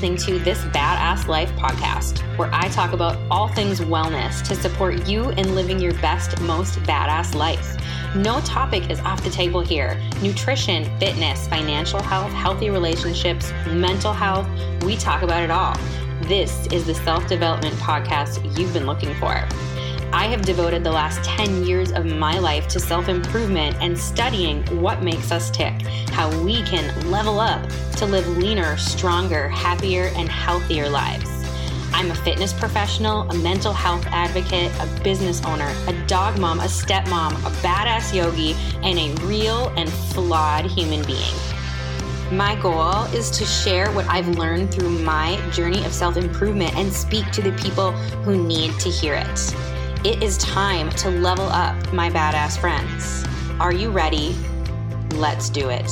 listening to This Badass Life podcast, where I talk about all things wellness to support you in living your best, most badass life. No topic is off the table here. Nutrition, fitness, financial health, healthy relationships, mental health, we talk about it all. This is the self development podcast you've been looking for. I have devoted the last 10 years of my life to self improvement and studying what makes us tick, how we can level up to live leaner, stronger, happier, and healthier lives. I'm a fitness professional, a mental health advocate, a business owner, a dog mom, a stepmom, a badass yogi, and a real and flawed human being. My goal is to share what I've learned through my journey of self improvement and speak to the people who need to hear it. It is time to level up, my badass friends. Are you ready? Let's do it.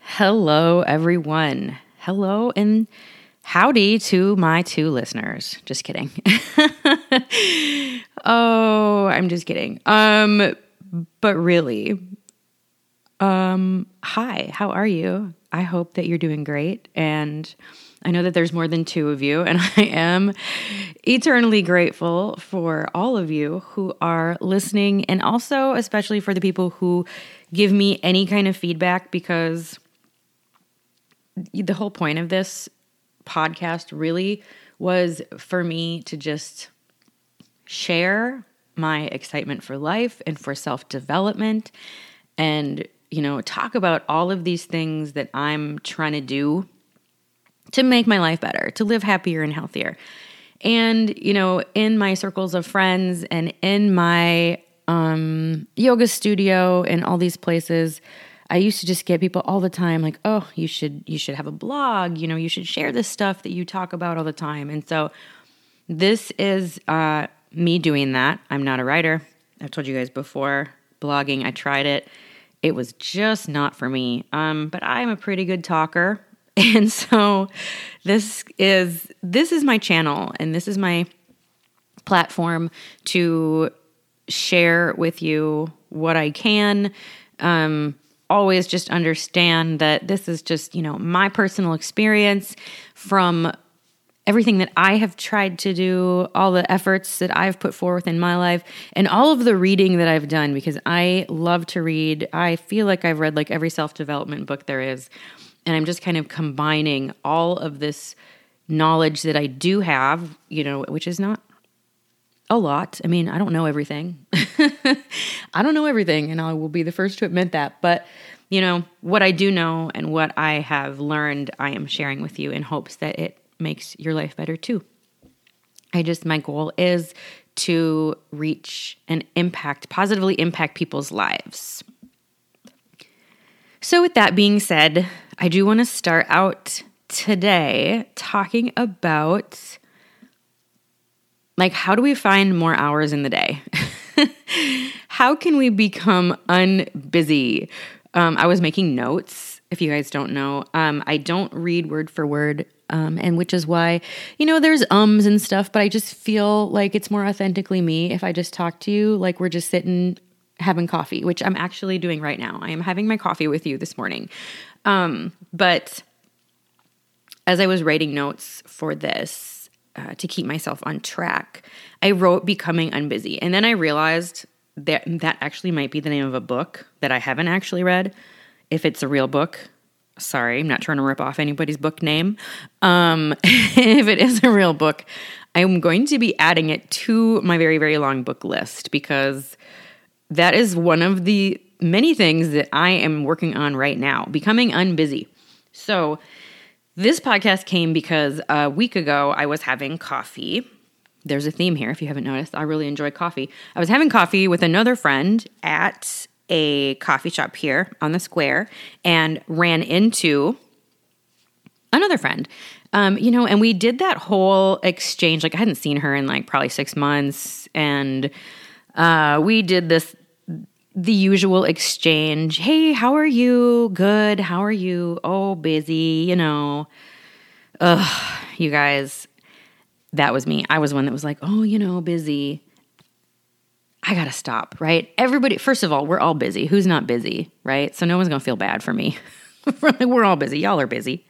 Hello, everyone. Hello, and howdy to my two listeners. Just kidding. oh, I'm just kidding. Um, but really, um, hi, how are you? I hope that you're doing great. And I know that there's more than two of you, and I am eternally grateful for all of you who are listening, and also, especially for the people who give me any kind of feedback because the whole point of this podcast really was for me to just share my excitement for life and for self development and you know, talk about all of these things that I'm trying to do to make my life better, to live happier and healthier. And, you know, in my circles of friends and in my um, yoga studio and all these places, I used to just get people all the time like, "Oh, you should you should have a blog, you know, you should share this stuff that you talk about all the time." And so this is uh, me doing that. I'm not a writer. I've told you guys before, blogging, I tried it it was just not for me. Um, but I'm a pretty good talker. And so this is this is my channel and this is my platform to share with you what I can. Um, always just understand that this is just, you know, my personal experience from everything that I have tried to do, all the efforts that I've put forth in my life, and all of the reading that I've done because I love to read. I feel like I've read like every self development book there is. And I'm just kind of combining all of this knowledge that I do have, you know, which is not a lot. I mean, I don't know everything. I don't know everything, and I will be the first to admit that. But, you know, what I do know and what I have learned, I am sharing with you in hopes that it makes your life better too. I just, my goal is to reach and impact, positively impact people's lives. So, with that being said, I do want to start out today talking about like how do we find more hours in the day? how can we become unbusy? Um, I was making notes. If you guys don't know, um, I don't read word for word um, and which is why, you know, there's ums and stuff, but I just feel like it's more authentically me if I just talk to you like we're just sitting having coffee, which I'm actually doing right now. I am having my coffee with you this morning. Um, but as I was writing notes for this uh, to keep myself on track, I wrote Becoming Unbusy. And then I realized that that actually might be the name of a book that I haven't actually read. If it's a real book, sorry, I'm not trying to rip off anybody's book name. Um, if it is a real book, I'm going to be adding it to my very, very long book list because that is one of the many things that I am working on right now, becoming unbusy. So, this podcast came because a week ago I was having coffee. There's a theme here if you haven't noticed. I really enjoy coffee. I was having coffee with another friend at a coffee shop here on the square and ran into another friend. Um, you know, and we did that whole exchange. Like I hadn't seen her in like probably six months, and uh, we did this the usual exchange. Hey, how are you? Good. How are you? Oh, busy. You know. Ugh, you guys. that was me. I was one that was like, oh, you know, busy. I got to stop, right? Everybody, first of all, we're all busy. Who's not busy, right? So no one's to feel bad for me. we're all busy. Y'all are busy.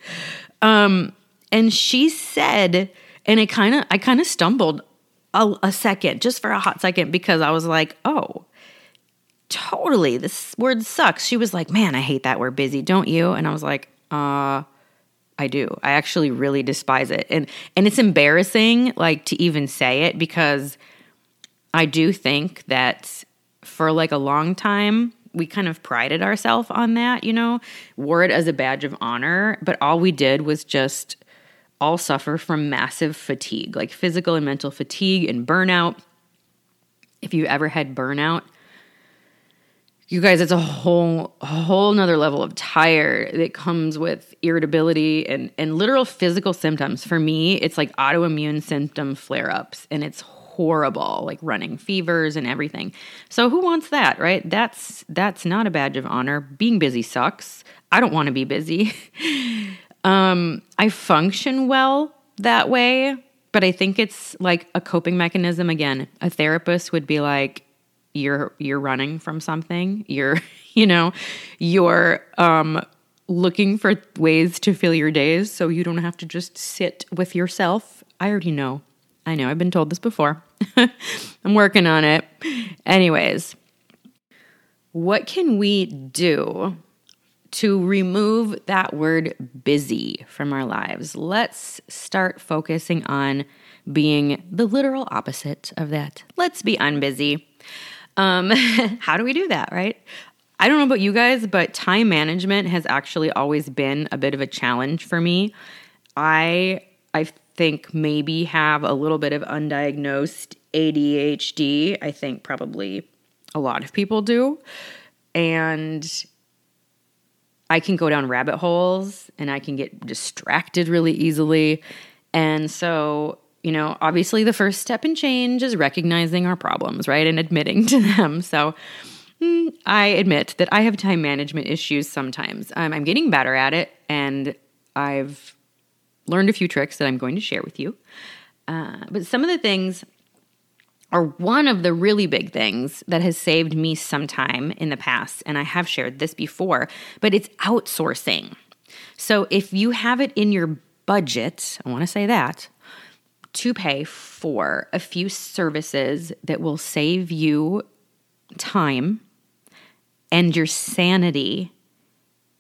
Um, and she said, and it kind of, I kind of stumbled a, a second, just for a hot second, because I was like, oh, totally. This word sucks. She was like, man, I hate that word busy, don't you? And I was like, uh, I do. I actually really despise it. And and it's embarrassing like to even say it because I do think that for like a long time we kind of prided ourselves on that, you know, wore it as a badge of honor, but all we did was just all suffer from massive fatigue, like physical and mental fatigue and burnout. If you ever had burnout, you guys, it's a whole a whole nother level of tired that comes with irritability and and literal physical symptoms. For me, it's like autoimmune symptom flare ups, and it's horrible, like running fevers and everything. So who wants that, right? That's that's not a badge of honor. Being busy sucks. I don't want to be busy. um, I function well that way, but I think it's like a coping mechanism. Again, a therapist would be like, you're you're running from something you're you know you're um looking for ways to fill your days so you don't have to just sit with yourself i already know i know i've been told this before. I'm working on it. Anyways what can we do to remove that word busy from our lives? Let's start focusing on being the literal opposite of that. Let's be unbusy. Um, how do we do that, right? I don't know about you guys, but time management has actually always been a bit of a challenge for me. I I think maybe have a little bit of undiagnosed ADHD. I think probably a lot of people do. And I can go down rabbit holes and I can get distracted really easily. And so you know, obviously the first step in change is recognizing our problems, right? And admitting to them. So mm, I admit that I have time management issues sometimes. Um, I'm getting better at it, and I've learned a few tricks that I'm going to share with you. Uh, but some of the things are one of the really big things that has saved me some time in the past. And I have shared this before, but it's outsourcing. So if you have it in your budget, I want to say that, to pay for a few services that will save you time and your sanity,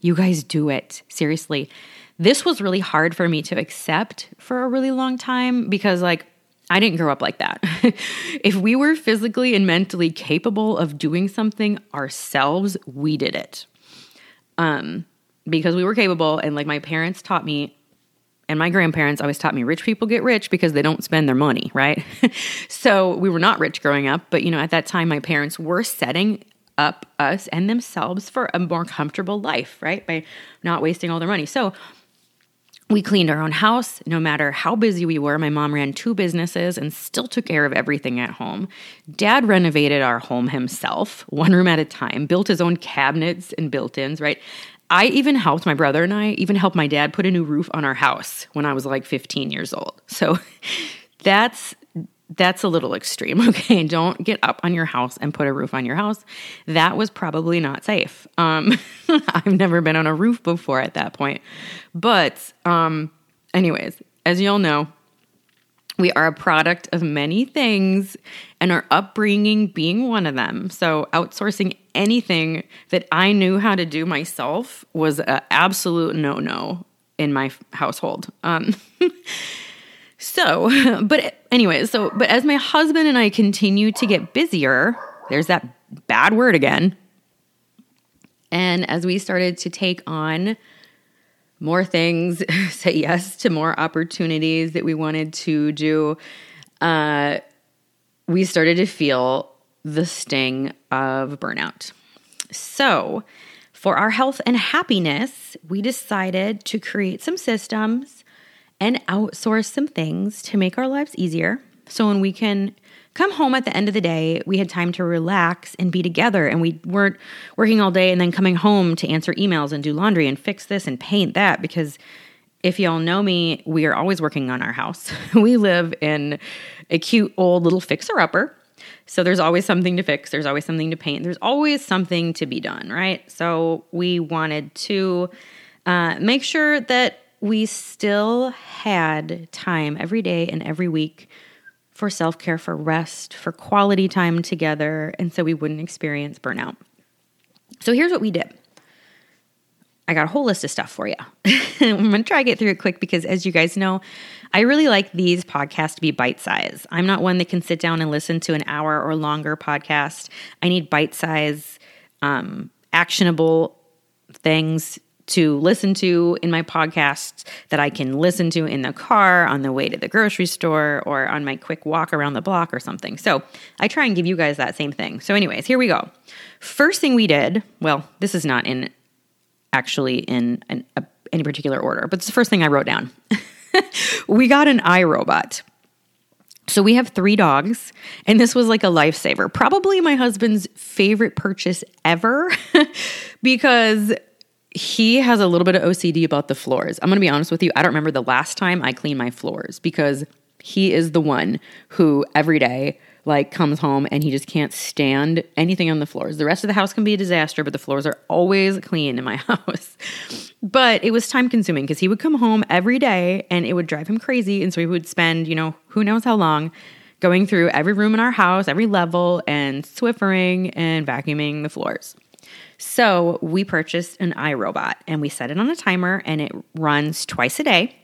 you guys do it. Seriously. This was really hard for me to accept for a really long time because, like, I didn't grow up like that. if we were physically and mentally capable of doing something ourselves, we did it. Um, because we were capable, and like my parents taught me and my grandparents always taught me rich people get rich because they don't spend their money, right? so we were not rich growing up, but you know, at that time my parents were setting up us and themselves for a more comfortable life, right? By not wasting all their money. So we cleaned our own house no matter how busy we were. My mom ran two businesses and still took care of everything at home. Dad renovated our home himself, one room at a time, built his own cabinets and built ins, right? I even helped my brother and I even helped my dad put a new roof on our house when I was like 15 years old. So that's that's a little extreme, okay? Don't get up on your house and put a roof on your house. That was probably not safe. Um, I've never been on a roof before at that point. But, um, anyways, as you all know, we are a product of many things, and our upbringing being one of them. So, outsourcing anything that I knew how to do myself was an absolute no no in my household. Um, so, but anyway, so, but as my husband and I continue to get busier, there's that bad word again. And as we started to take on more things, say yes to more opportunities that we wanted to do, uh, we started to feel the sting of burnout. So, for our health and happiness, we decided to create some systems and outsource some things to make our lives easier. So, when we can come home at the end of the day, we had time to relax and be together. And we weren't working all day and then coming home to answer emails and do laundry and fix this and paint that because if y'all know me, we are always working on our house. we live in a cute old little fixer upper. So there's always something to fix, there's always something to paint, there's always something to be done, right? So we wanted to uh, make sure that we still had time every day and every week for self care, for rest, for quality time together, and so we wouldn't experience burnout. So here's what we did. I got a whole list of stuff for you. I'm going to try to get through it quick because, as you guys know, I really like these podcasts to be bite size. I'm not one that can sit down and listen to an hour or longer podcast. I need bite size, um, actionable things to listen to in my podcasts that I can listen to in the car on the way to the grocery store or on my quick walk around the block or something. So I try and give you guys that same thing. So, anyways, here we go. First thing we did, well, this is not in actually in an, a, any particular order, but it's the first thing I wrote down. we got an iRobot. So we have three dogs, and this was like a lifesaver. Probably my husband's favorite purchase ever because he has a little bit of OCD about the floors. I'm going to be honest with you. I don't remember the last time I cleaned my floors because he is the one who every day like comes home and he just can't stand anything on the floors. The rest of the house can be a disaster, but the floors are always clean in my house. but it was time consuming because he would come home every day and it would drive him crazy. And so he would spend, you know, who knows how long going through every room in our house, every level, and Swiffering and vacuuming the floors. So we purchased an iRobot and we set it on a timer and it runs twice a day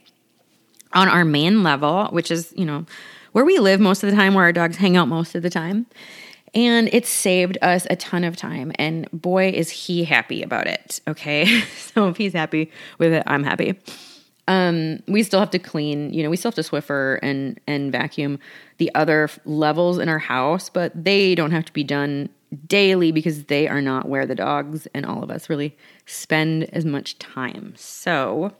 on our main level, which is, you know, where we live most of the time, where our dogs hang out most of the time. And it saved us a ton of time. And boy, is he happy about it. Okay. so if he's happy with it, I'm happy. Um, we still have to clean, you know, we still have to Swiffer and and vacuum the other levels in our house, but they don't have to be done daily because they are not where the dogs and all of us really spend as much time. So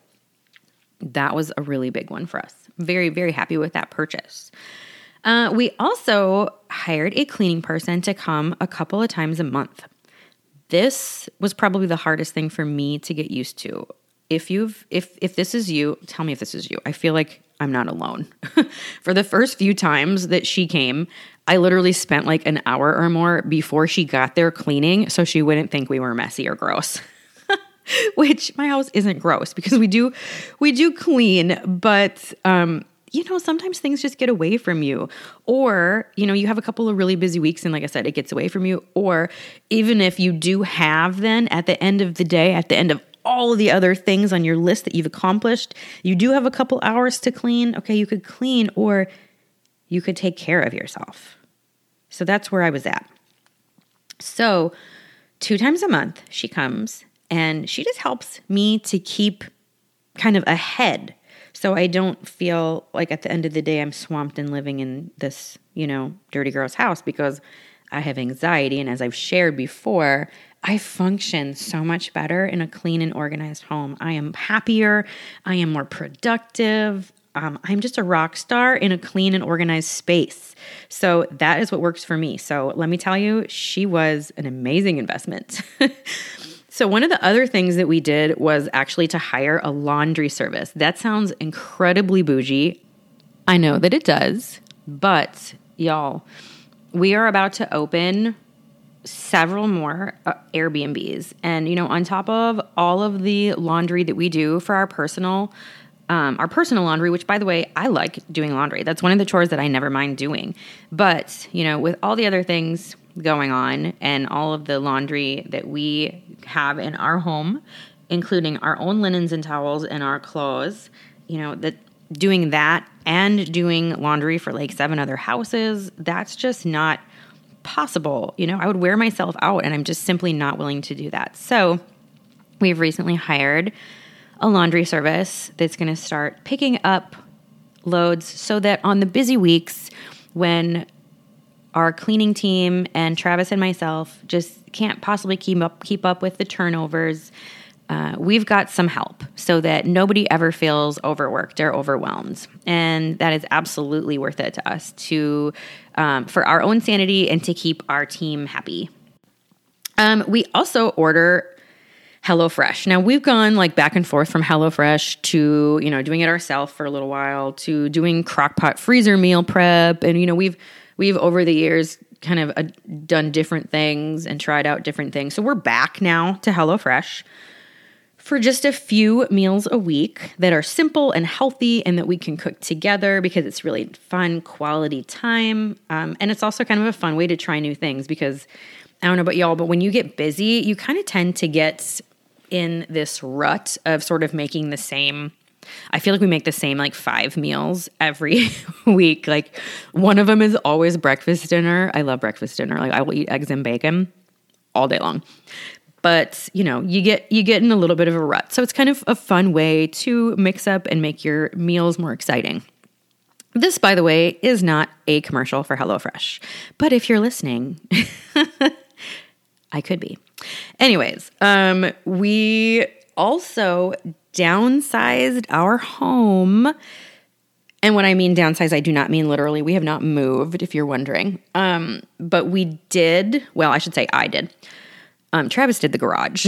that was a really big one for us. Very, very happy with that purchase. Uh, we also hired a cleaning person to come a couple of times a month. This was probably the hardest thing for me to get used to. If you've if if this is you, tell me if this is you. I feel like I'm not alone. for the first few times that she came, I literally spent like an hour or more before she got there cleaning so she wouldn't think we were messy or gross. Which my house isn't gross because we do we do clean, but um you know, sometimes things just get away from you. Or, you know, you have a couple of really busy weeks and like I said, it gets away from you. Or even if you do have then at the end of the day, at the end of all of the other things on your list that you've accomplished, you do have a couple hours to clean. Okay, you could clean or you could take care of yourself. So that's where I was at. So, two times a month, she comes and she just helps me to keep kind of ahead. So I don't feel like at the end of the day I'm swamped and living in this, you know, dirty girl's house because I have anxiety. And as I've shared before, I function so much better in a clean and organized home. I am happier. I am more productive um, I'm just a rock star in a clean and organized space. So that is what works for me. So let me tell you, she was an amazing investment. so, one of the other things that we did was actually to hire a laundry service. That sounds incredibly bougie. I know that it does, but y'all, we are about to open several more uh, Airbnbs. And, you know, on top of all of the laundry that we do for our personal um, our personal laundry, which by the way, I like doing laundry. That's one of the chores that I never mind doing. But, you know, with all the other things going on and all of the laundry that we have in our home, including our own linens and towels and our clothes, you know, that doing that and doing laundry for like seven other houses, that's just not possible. You know, I would wear myself out and I'm just simply not willing to do that. So, we've recently hired a laundry service that's going to start picking up loads so that on the busy weeks when our cleaning team and Travis and myself just can't possibly keep up keep up with the turnovers. Uh, we've got some help so that nobody ever feels overworked or overwhelmed, and that is absolutely worth it to us to um, for our own sanity and to keep our team happy. Um, we also order HelloFresh. Now we've gone like back and forth from HelloFresh to, you know, doing it ourselves for a little while to doing crockpot freezer meal prep. And, you know, we've, we've over the years kind of uh, done different things and tried out different things. So we're back now to HelloFresh for just a few meals a week that are simple and healthy and that we can cook together because it's really fun, quality time. Um, and it's also kind of a fun way to try new things because I don't know about y'all, but when you get busy, you kind of tend to get in this rut of sort of making the same I feel like we make the same like five meals every week. Like one of them is always breakfast dinner. I love breakfast dinner. Like I will eat eggs and bacon all day long. But, you know, you get you get in a little bit of a rut. So it's kind of a fun way to mix up and make your meals more exciting. This, by the way, is not a commercial for HelloFresh. But if you're listening, I could be. Anyways, um, we also downsized our home. And when I mean downsize, I do not mean literally. We have not moved, if you're wondering. Um, but we did, well, I should say I did. Um, Travis did the garage.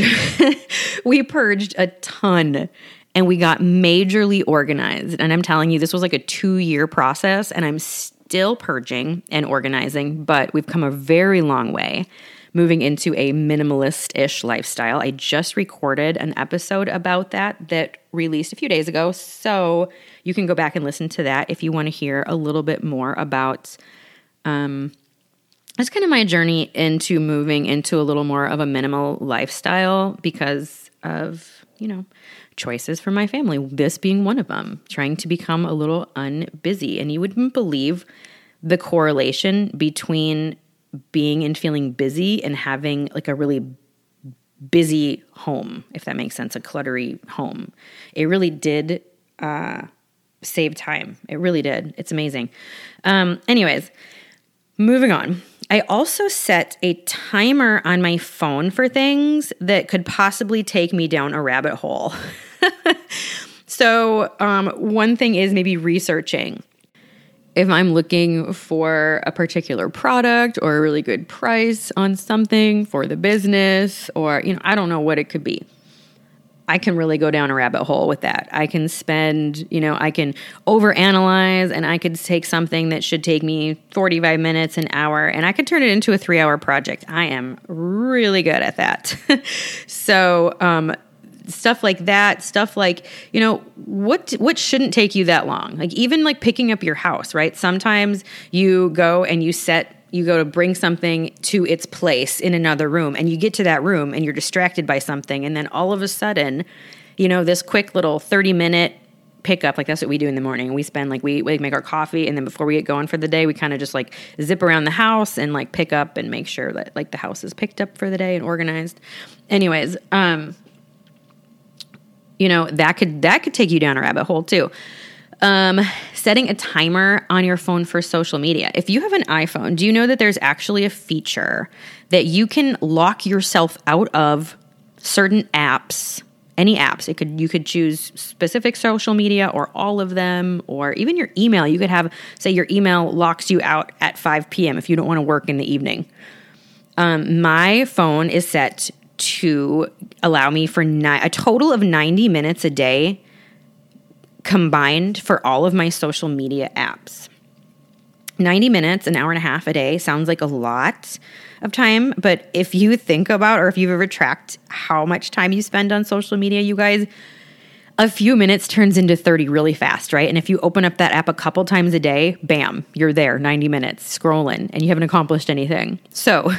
we purged a ton and we got majorly organized. And I'm telling you, this was like a two year process, and I'm still purging and organizing, but we've come a very long way moving into a minimalist ish lifestyle. I just recorded an episode about that that released a few days ago. So you can go back and listen to that if you want to hear a little bit more about. Um, that's kind of my journey into moving into a little more of a minimal lifestyle because of, you know, choices for my family, this being one of them, trying to become a little unbusy. And you wouldn't believe the correlation between being and feeling busy and having like a really busy home, if that makes sense, a cluttery home. It really did uh, save time. It really did. It's amazing. Um, anyways, moving on. I also set a timer on my phone for things that could possibly take me down a rabbit hole. so, um, one thing is maybe researching if I'm looking for a particular product or a really good price on something for the business, or, you know, I don't know what it could be. I can really go down a rabbit hole with that. I can spend, you know, I can overanalyze and I could take something that should take me 45 minutes, an hour, and I could turn it into a three hour project. I am really good at that. so, um, stuff like that stuff like you know what what shouldn't take you that long like even like picking up your house right sometimes you go and you set you go to bring something to its place in another room and you get to that room and you're distracted by something and then all of a sudden you know this quick little 30 minute pickup like that's what we do in the morning. We spend like we, we make our coffee and then before we get going for the day we kind of just like zip around the house and like pick up and make sure that like the house is picked up for the day and organized. Anyways um you know that could that could take you down a rabbit hole too um, setting a timer on your phone for social media. If you have an iPhone, do you know that there's actually a feature that you can lock yourself out of certain apps? Any apps. It could you could choose specific social media or all of them, or even your email. You could have say your email locks you out at 5 p.m. if you don't want to work in the evening. Um, my phone is set to allow me for ni- a total of 90 minutes a day combined for all of my social media apps. 90 minutes, an hour and a half a day sounds like a lot of time, but if you think about or if you've ever tracked how much time you spend on social media, you guys, a few minutes turns into 30 really fast, right? And if you open up that app a couple times a day, bam, you're there 90 minutes scrolling and you haven't accomplished anything. So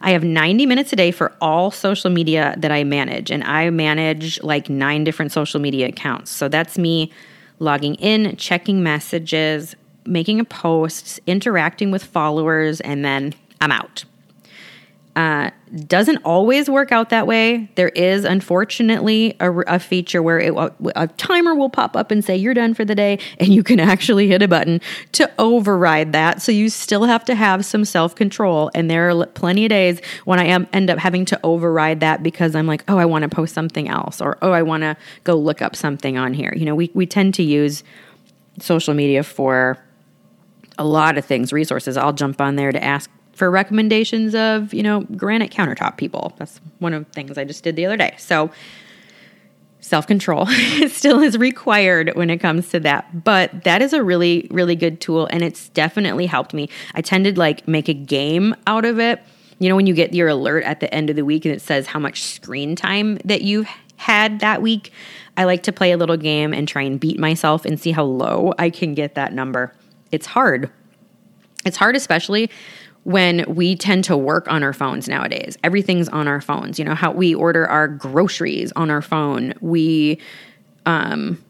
I have 90 minutes a day for all social media that I manage. And I manage like nine different social media accounts. So that's me logging in, checking messages, making a post, interacting with followers, and then I'm out. Uh, doesn't always work out that way. There is unfortunately a, a feature where it, a timer will pop up and say you're done for the day, and you can actually hit a button to override that. So you still have to have some self control. And there are plenty of days when I am, end up having to override that because I'm like, oh, I want to post something else, or oh, I want to go look up something on here. You know, we we tend to use social media for a lot of things, resources. I'll jump on there to ask for recommendations of, you know, granite countertop people. That's one of the things I just did the other day. So self control still is required when it comes to that. But that is a really, really good tool. And it's definitely helped me. I tend to like make a game out of it. You know, when you get your alert at the end of the week and it says how much screen time that you've had that week, I like to play a little game and try and beat myself and see how low I can get that number. It's hard. It's hard, especially when we tend to work on our phones nowadays. Everything's on our phones. You know, how we order our groceries on our phone. We, um,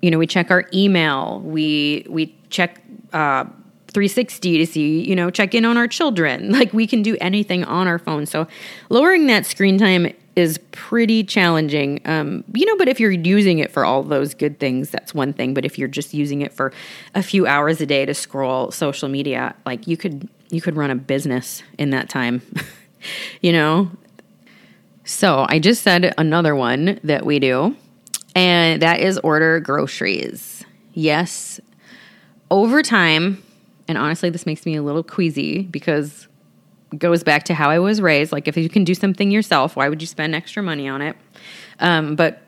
you know, we check our email. We, we check, uh, 360 to see, you know, check in on our children. Like we can do anything on our phone. So lowering that screen time is pretty challenging. Um, you know, but if you're using it for all those good things, that's one thing. But if you're just using it for a few hours a day to scroll social media, like you could you could run a business in that time. you know? So I just said another one that we do, and that is order groceries. Yes, over time, and honestly, this makes me a little queasy because goes back to how I was raised. Like, if you can do something yourself, why would you spend extra money on it? Um, but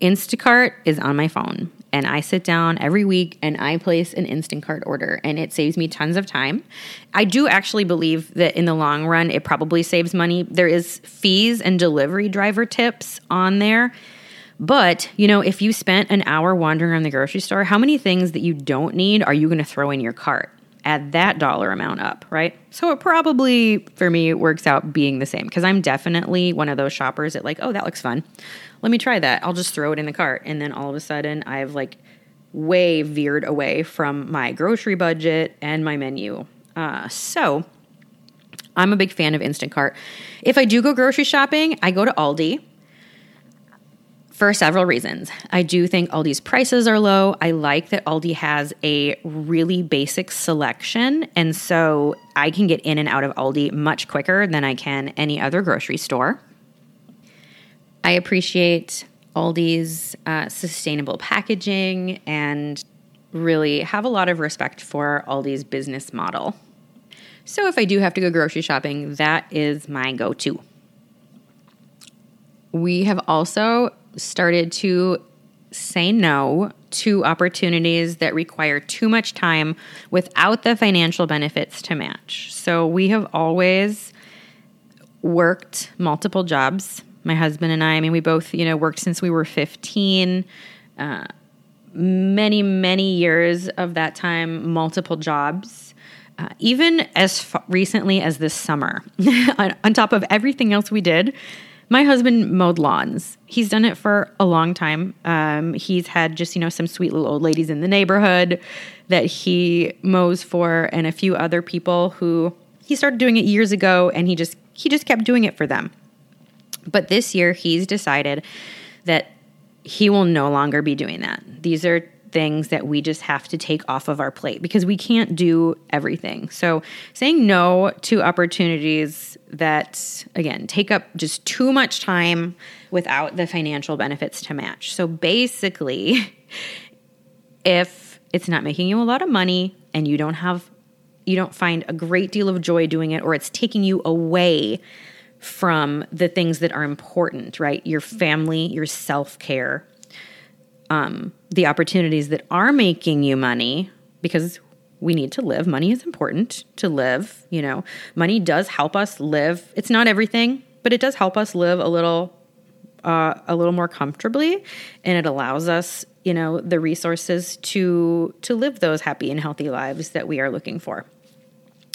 Instacart is on my phone, and I sit down every week and I place an Instacart order, and it saves me tons of time. I do actually believe that in the long run, it probably saves money. There is fees and delivery driver tips on there. But, you know, if you spent an hour wandering around the grocery store, how many things that you don't need are you going to throw in your cart? Add that dollar amount up, right? So it probably for me works out being the same because I'm definitely one of those shoppers that like, oh, that looks fun. Let me try that. I'll just throw it in the cart. And then all of a sudden I've like way veered away from my grocery budget and my menu. Uh, so I'm a big fan of Instacart. If I do go grocery shopping, I go to Aldi for several reasons. I do think Aldi's prices are low. I like that Aldi has a really basic selection. And so I can get in and out of Aldi much quicker than I can any other grocery store. I appreciate Aldi's uh, sustainable packaging and really have a lot of respect for Aldi's business model. So if I do have to go grocery shopping, that is my go to. We have also started to say no to opportunities that require too much time without the financial benefits to match. So we have always worked multiple jobs. My husband and I, I mean, we both, you know, worked since we were 15. Uh, many, many years of that time, multiple jobs. Uh, even as recently as this summer, on, on top of everything else we did, my husband mowed lawns. He's done it for a long time. Um, he's had just, you know, some sweet little old ladies in the neighborhood that he mows for and a few other people who he started doing it years ago and he just he just kept doing it for them. But this year he's decided that he will no longer be doing that. These are things that we just have to take off of our plate because we can't do everything. So, saying no to opportunities that, again, take up just too much time without the financial benefits to match. So, basically, if it's not making you a lot of money and you don't have you don't find a great deal of joy doing it or it's taking you away from the things that are important, right? Your family, your self-care, um, the opportunities that are making you money because we need to live. Money is important to live. You know, money does help us live. It's not everything, but it does help us live a little, uh, a little more comfortably, and it allows us, you know, the resources to to live those happy and healthy lives that we are looking for.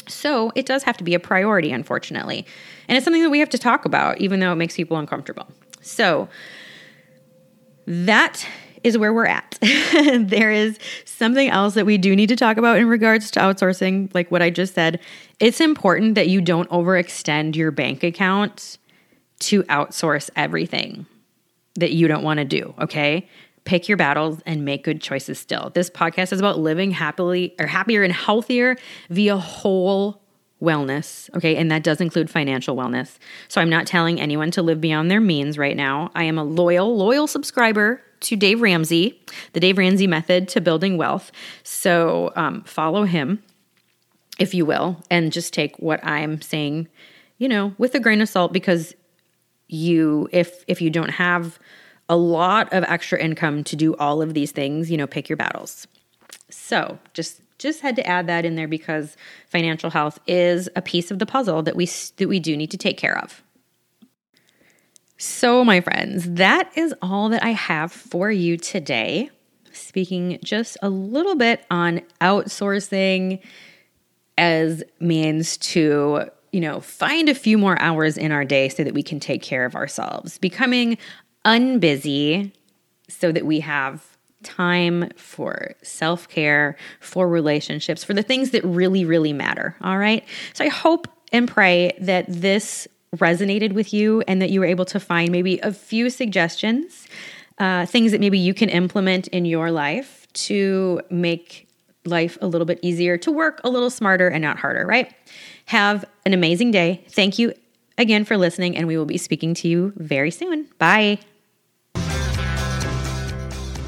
So it does have to be a priority, unfortunately, and it's something that we have to talk about, even though it makes people uncomfortable. So that is where we're at. there is something else that we do need to talk about in regards to outsourcing, like what I just said. It's important that you don't overextend your bank account to outsource everything that you don't want to do, okay? Pick your battles and make good choices still. This podcast is about living happily or happier and healthier via whole wellness, okay? And that does include financial wellness. So I'm not telling anyone to live beyond their means right now. I am a loyal, loyal subscriber to Dave Ramsey, the Dave Ramsey method to building wealth. So um, follow him. if you will, and just take what I'm saying, you know, with a grain of salt because you if if you don't have a lot of extra income to do all of these things, you know, pick your battles. So, just just had to add that in there because financial health is a piece of the puzzle that we that we do need to take care of. So, my friends, that is all that I have for you today. Speaking just a little bit on outsourcing as means to you know, find a few more hours in our day so that we can take care of ourselves. Becoming unbusy so that we have time for self care, for relationships, for the things that really, really matter. All right. So I hope and pray that this resonated with you and that you were able to find maybe a few suggestions, uh, things that maybe you can implement in your life to make life a little bit easier, to work a little smarter and not harder, right? Have an amazing day. Thank you again for listening, and we will be speaking to you very soon. Bye.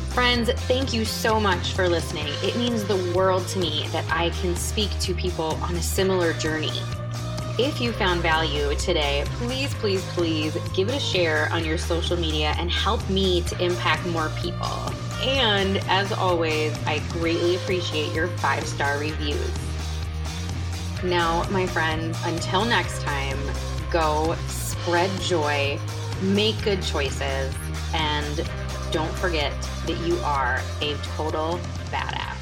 Friends, thank you so much for listening. It means the world to me that I can speak to people on a similar journey. If you found value today, please, please, please give it a share on your social media and help me to impact more people. And as always, I greatly appreciate your five star reviews. Now, my friends, until next time, go spread joy, make good choices, and don't forget that you are a total badass.